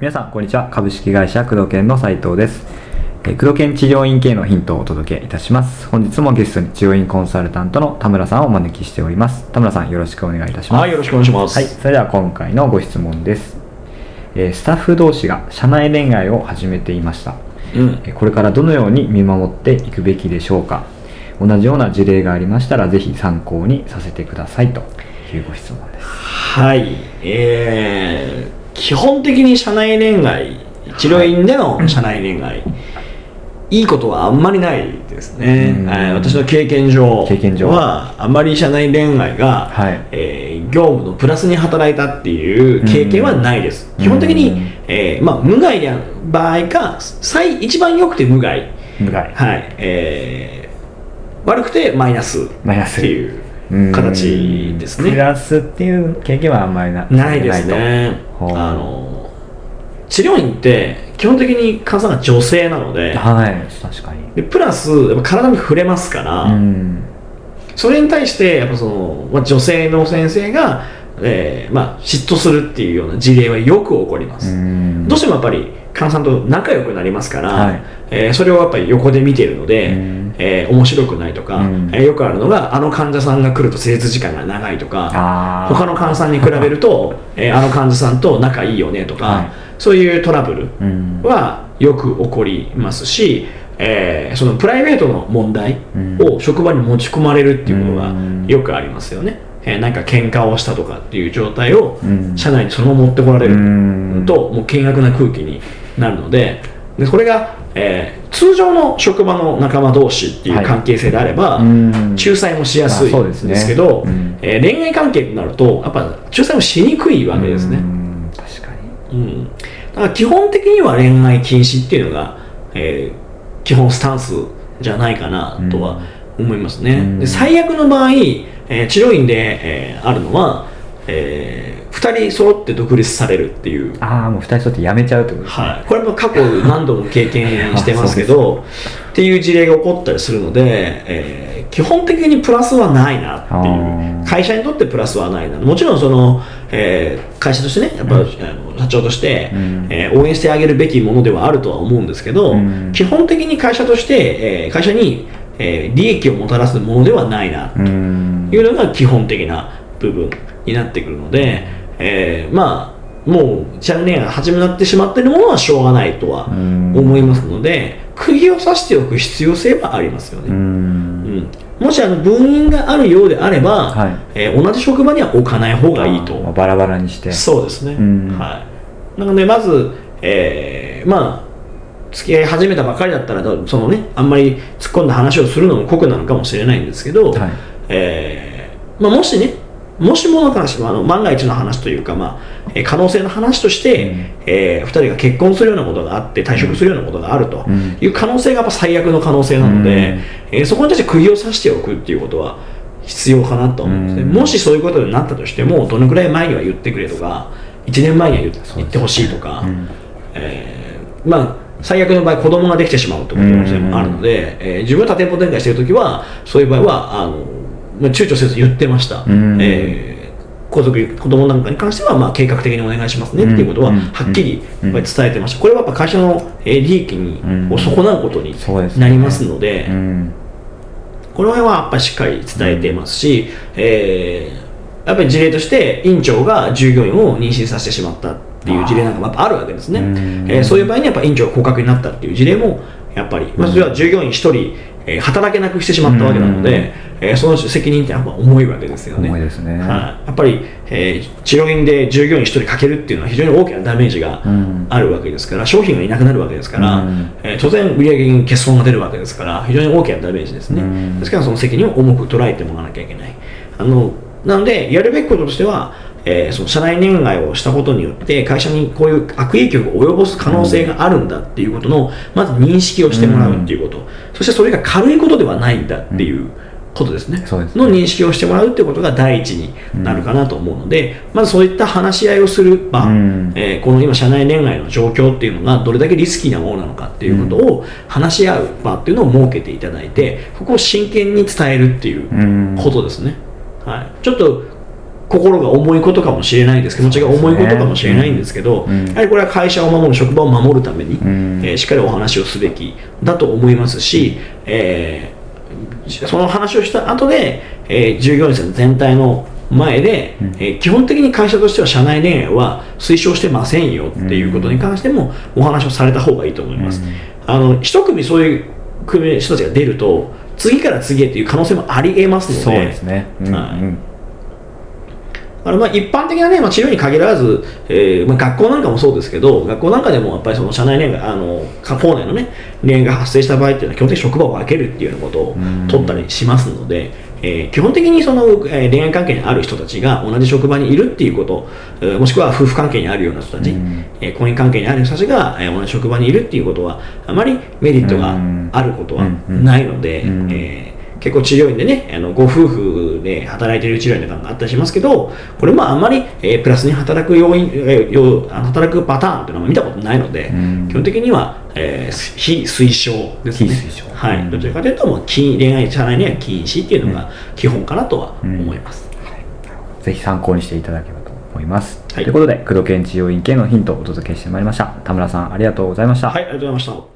皆さんこんにちは。株式会社工藤研の斉藤です。えー工藤研治療院系のヒントをお届けいたします。本日もゲストに治療院コンサルタントの田村さんをお招きしております。田村さんよろしくお願いいたします。はい、よろしくお願いします。はい、それでは今回のご質問です、えースタッフ同士が社内恋愛を始めていました。うん。えーこれからどのように見守っていくべきでしょうか同じような事例がありましたらぜひ参考にさせてくださいというご質問ですはい。えー、基本的に社内恋愛、治療院での社内恋愛、いいことはあんまりないですね。うんはい私の経験上経験上は、あんまり社内恋愛が、はいえー業務のプラスに働いたっていう経験はないです。うん基本的に、うんえーまあ、無害な場合か、最一番良くて無害。無害はい。えー、悪くてマイナスっていううん形ですね。プラスっていう経験はあんまりなないですね。あの治療院って基本的に患者さんが女性なのではい確かに。でプラスやっぱ体に触れますから、うん。それに対してやっぱその、まあ、女性の先生が、えーまあ、嫉妬するっていうような事例はよく起こります、うん。どうしてもやっぱり患者さんと仲良くなりますから、はい。えーそれをやっぱり横で見ているので、うん。えー面白くないとか、うん。えーよくあるのがあの患者さんが来ると施術時間が長いとか他の患者さんに比べると、えーあの患者さんと仲いいよねとか、はい。そういうトラブルうん。はよく起こりますし、えーそのプライベートの問題を職場に持ち込まれるっていうことがよくありますよね、えーなんか喧嘩をしたとかっていう状態をうん。社内にそのまま持ってこられうるん。ともう険悪な空気になるのででこれが、えー通常の職場の仲間同士っていう関係性であれば、うん。仲裁もしやすいんですけど、うんえー恋愛関係になるとやっぱ仲裁もしにくいわけですね、うん。確かに。うん、だから基本的には恋愛禁止っていうのが、えー基本スタンスじゃないかなとは思いますね、うん。で最悪の場合、えー治療院で、えーあるのは、え2人揃って独立されるっていう。ああもう二人とってやめちゃうってことですね。はい、これも過去何度も経験してますけどっていう事例が起こったりするので、えー基本的にプラスはないなってあいう。ー。会社にとってプラスはないな。もちろんその、えー会社としてねやっぱ、あの社長として、うん。えー応援してあげるべきものではあるとは思うんですけど、うん。基本的に会社として、えー会社に、えー利益をもたらすものではないなうんいうのが基本的な部分になってくるので、えーまあもうチャンネルが始まってしまっているものはしょうがないとはうん。思いますので釘を刺しておく必要性はありますよね、ううん。んもしあの分院があるようであれば、はい。えー同じ職場には置かない方がいいと。バラバラにして。そうですね、うん。はい、なのでまず、えーまあ付き合い始めたばかりだったらそのねあんまり突っ込んだ話をするのも酷なのかもしれないんですけど、はい。えーまあ、もしねもしもの話まああの万が一の話というか、まあえー可能性の話として、うん。え2人が結婚するようなことがあって退職するようなことがあるとうん。いう可能性がやっぱ最悪の可能性なので、うん。えーそこに対して釘を刺しておくっていうことは必要かなと思うんですね、うん。もしそういうことになったとしてもどのくらい前には言ってくれとか1年前には言ってほしいとか、うん。えーまあ最悪の場合子供ができてしまうってことももあるので、えー自分が多店舗展開している時はそういう場合はあのまあ躊躇せず言ってました、うん。え族子供なんかに関してはまあ計画的にお願いしますねっていうことはうん。はっきり伝えてました。これはやっぱ会社のえー利益にうん。を損なうことになりますので、うん。この辺はやっぱりしっかり伝えてますし、えーやっぱり事例として院長が従業員を妊娠させてしまったっていう事例なんかもやっぱあるわけですね、うん。えーそういう場合にやっぱ院長が降格になったっていう事例もやっぱり、まあ、それは従業員1人、えー働けなくしてしまったわけなので、えーその責任ってやっぱ重いわけですよね。重いですね。はい、やっぱり、えー治療院で従業員1人かけるっていうのは非常に大きなダメージがうん。あるわけですから商品がいなくなるわけですから、うん。えー当然売上に欠損が出るわけですから非常に大きなダメージですね、うん。ですからその責任を重く捉えてもらわなきゃいけない。あのなのでやるべきこととしては、えーその社内恋愛をしたことによって会社にこういう悪影響が及ぼす可能性があるんだっていうことのまず認識をしてもらうっていうこと、そしてそれが軽いことではないんだっていうことですね。そうですね。の認識をしてもらうっていうことが第一になるかなと思うので、まずそういった話し合いをする場、うん。えーこの今社内恋愛の状況っていうのがどれだけリスキーなものなのかっていうことを話し合う場っていうのを設けていただいてここを真剣に伝えるっていううん。ことですね、はい、ちょっと心が重いことかもしれないです気持ちが重いことかもしれないんですけど、うん。やはりこれは会社を守る職場を守るために、ん。えーしっかりお話をすべきだと思いますし、えーその話をした後で、えー従業員さん全体の前で、うん。えー基本的に会社としては社内恋愛は推奨してませんよっていうことに関してもお話をされた方がいいと思います、うん。あの一組そういう組の人たちが出ると次から次へっていう可能性もありえますので。そうですね。うんはい。うんあのまあ一般的な、ねまあ、治療に限らず、えーまあ、学校なんかもそうですけど学校なんかでもやっぱりその社内恋愛あの校内のね恋愛が発生した場合っていうのは基本的に職場を分けるっていうようなことをうん。取ったりしますので、えー基本的にその、えー恋愛関係にある人たちが同じ職場にいるっていうこと、えーもしくは夫婦関係にあるような人たち、うん。えー婚姻関係にある人たちが、えー同じ職場にいるっていうことはあまりメリットがあることはないので、うん。えー結構治療院でねあのご夫婦で働いている治療院とかがあったりしますけどこれもあんまり、えープラスに働く要因、えー要働くパターンっていうのは見たことないので、うん。基本的には、えー非推奨ですね。非推奨。はい、うん。どちらかというともう禁恋愛社内には禁止っていうのが基本かなとは思います、ぜひ参考にしていただければと思います、はい。ということで工藤研治療院系のヒントをお届けしてまいりました。田村さんありがとうございました、はいありがとうございました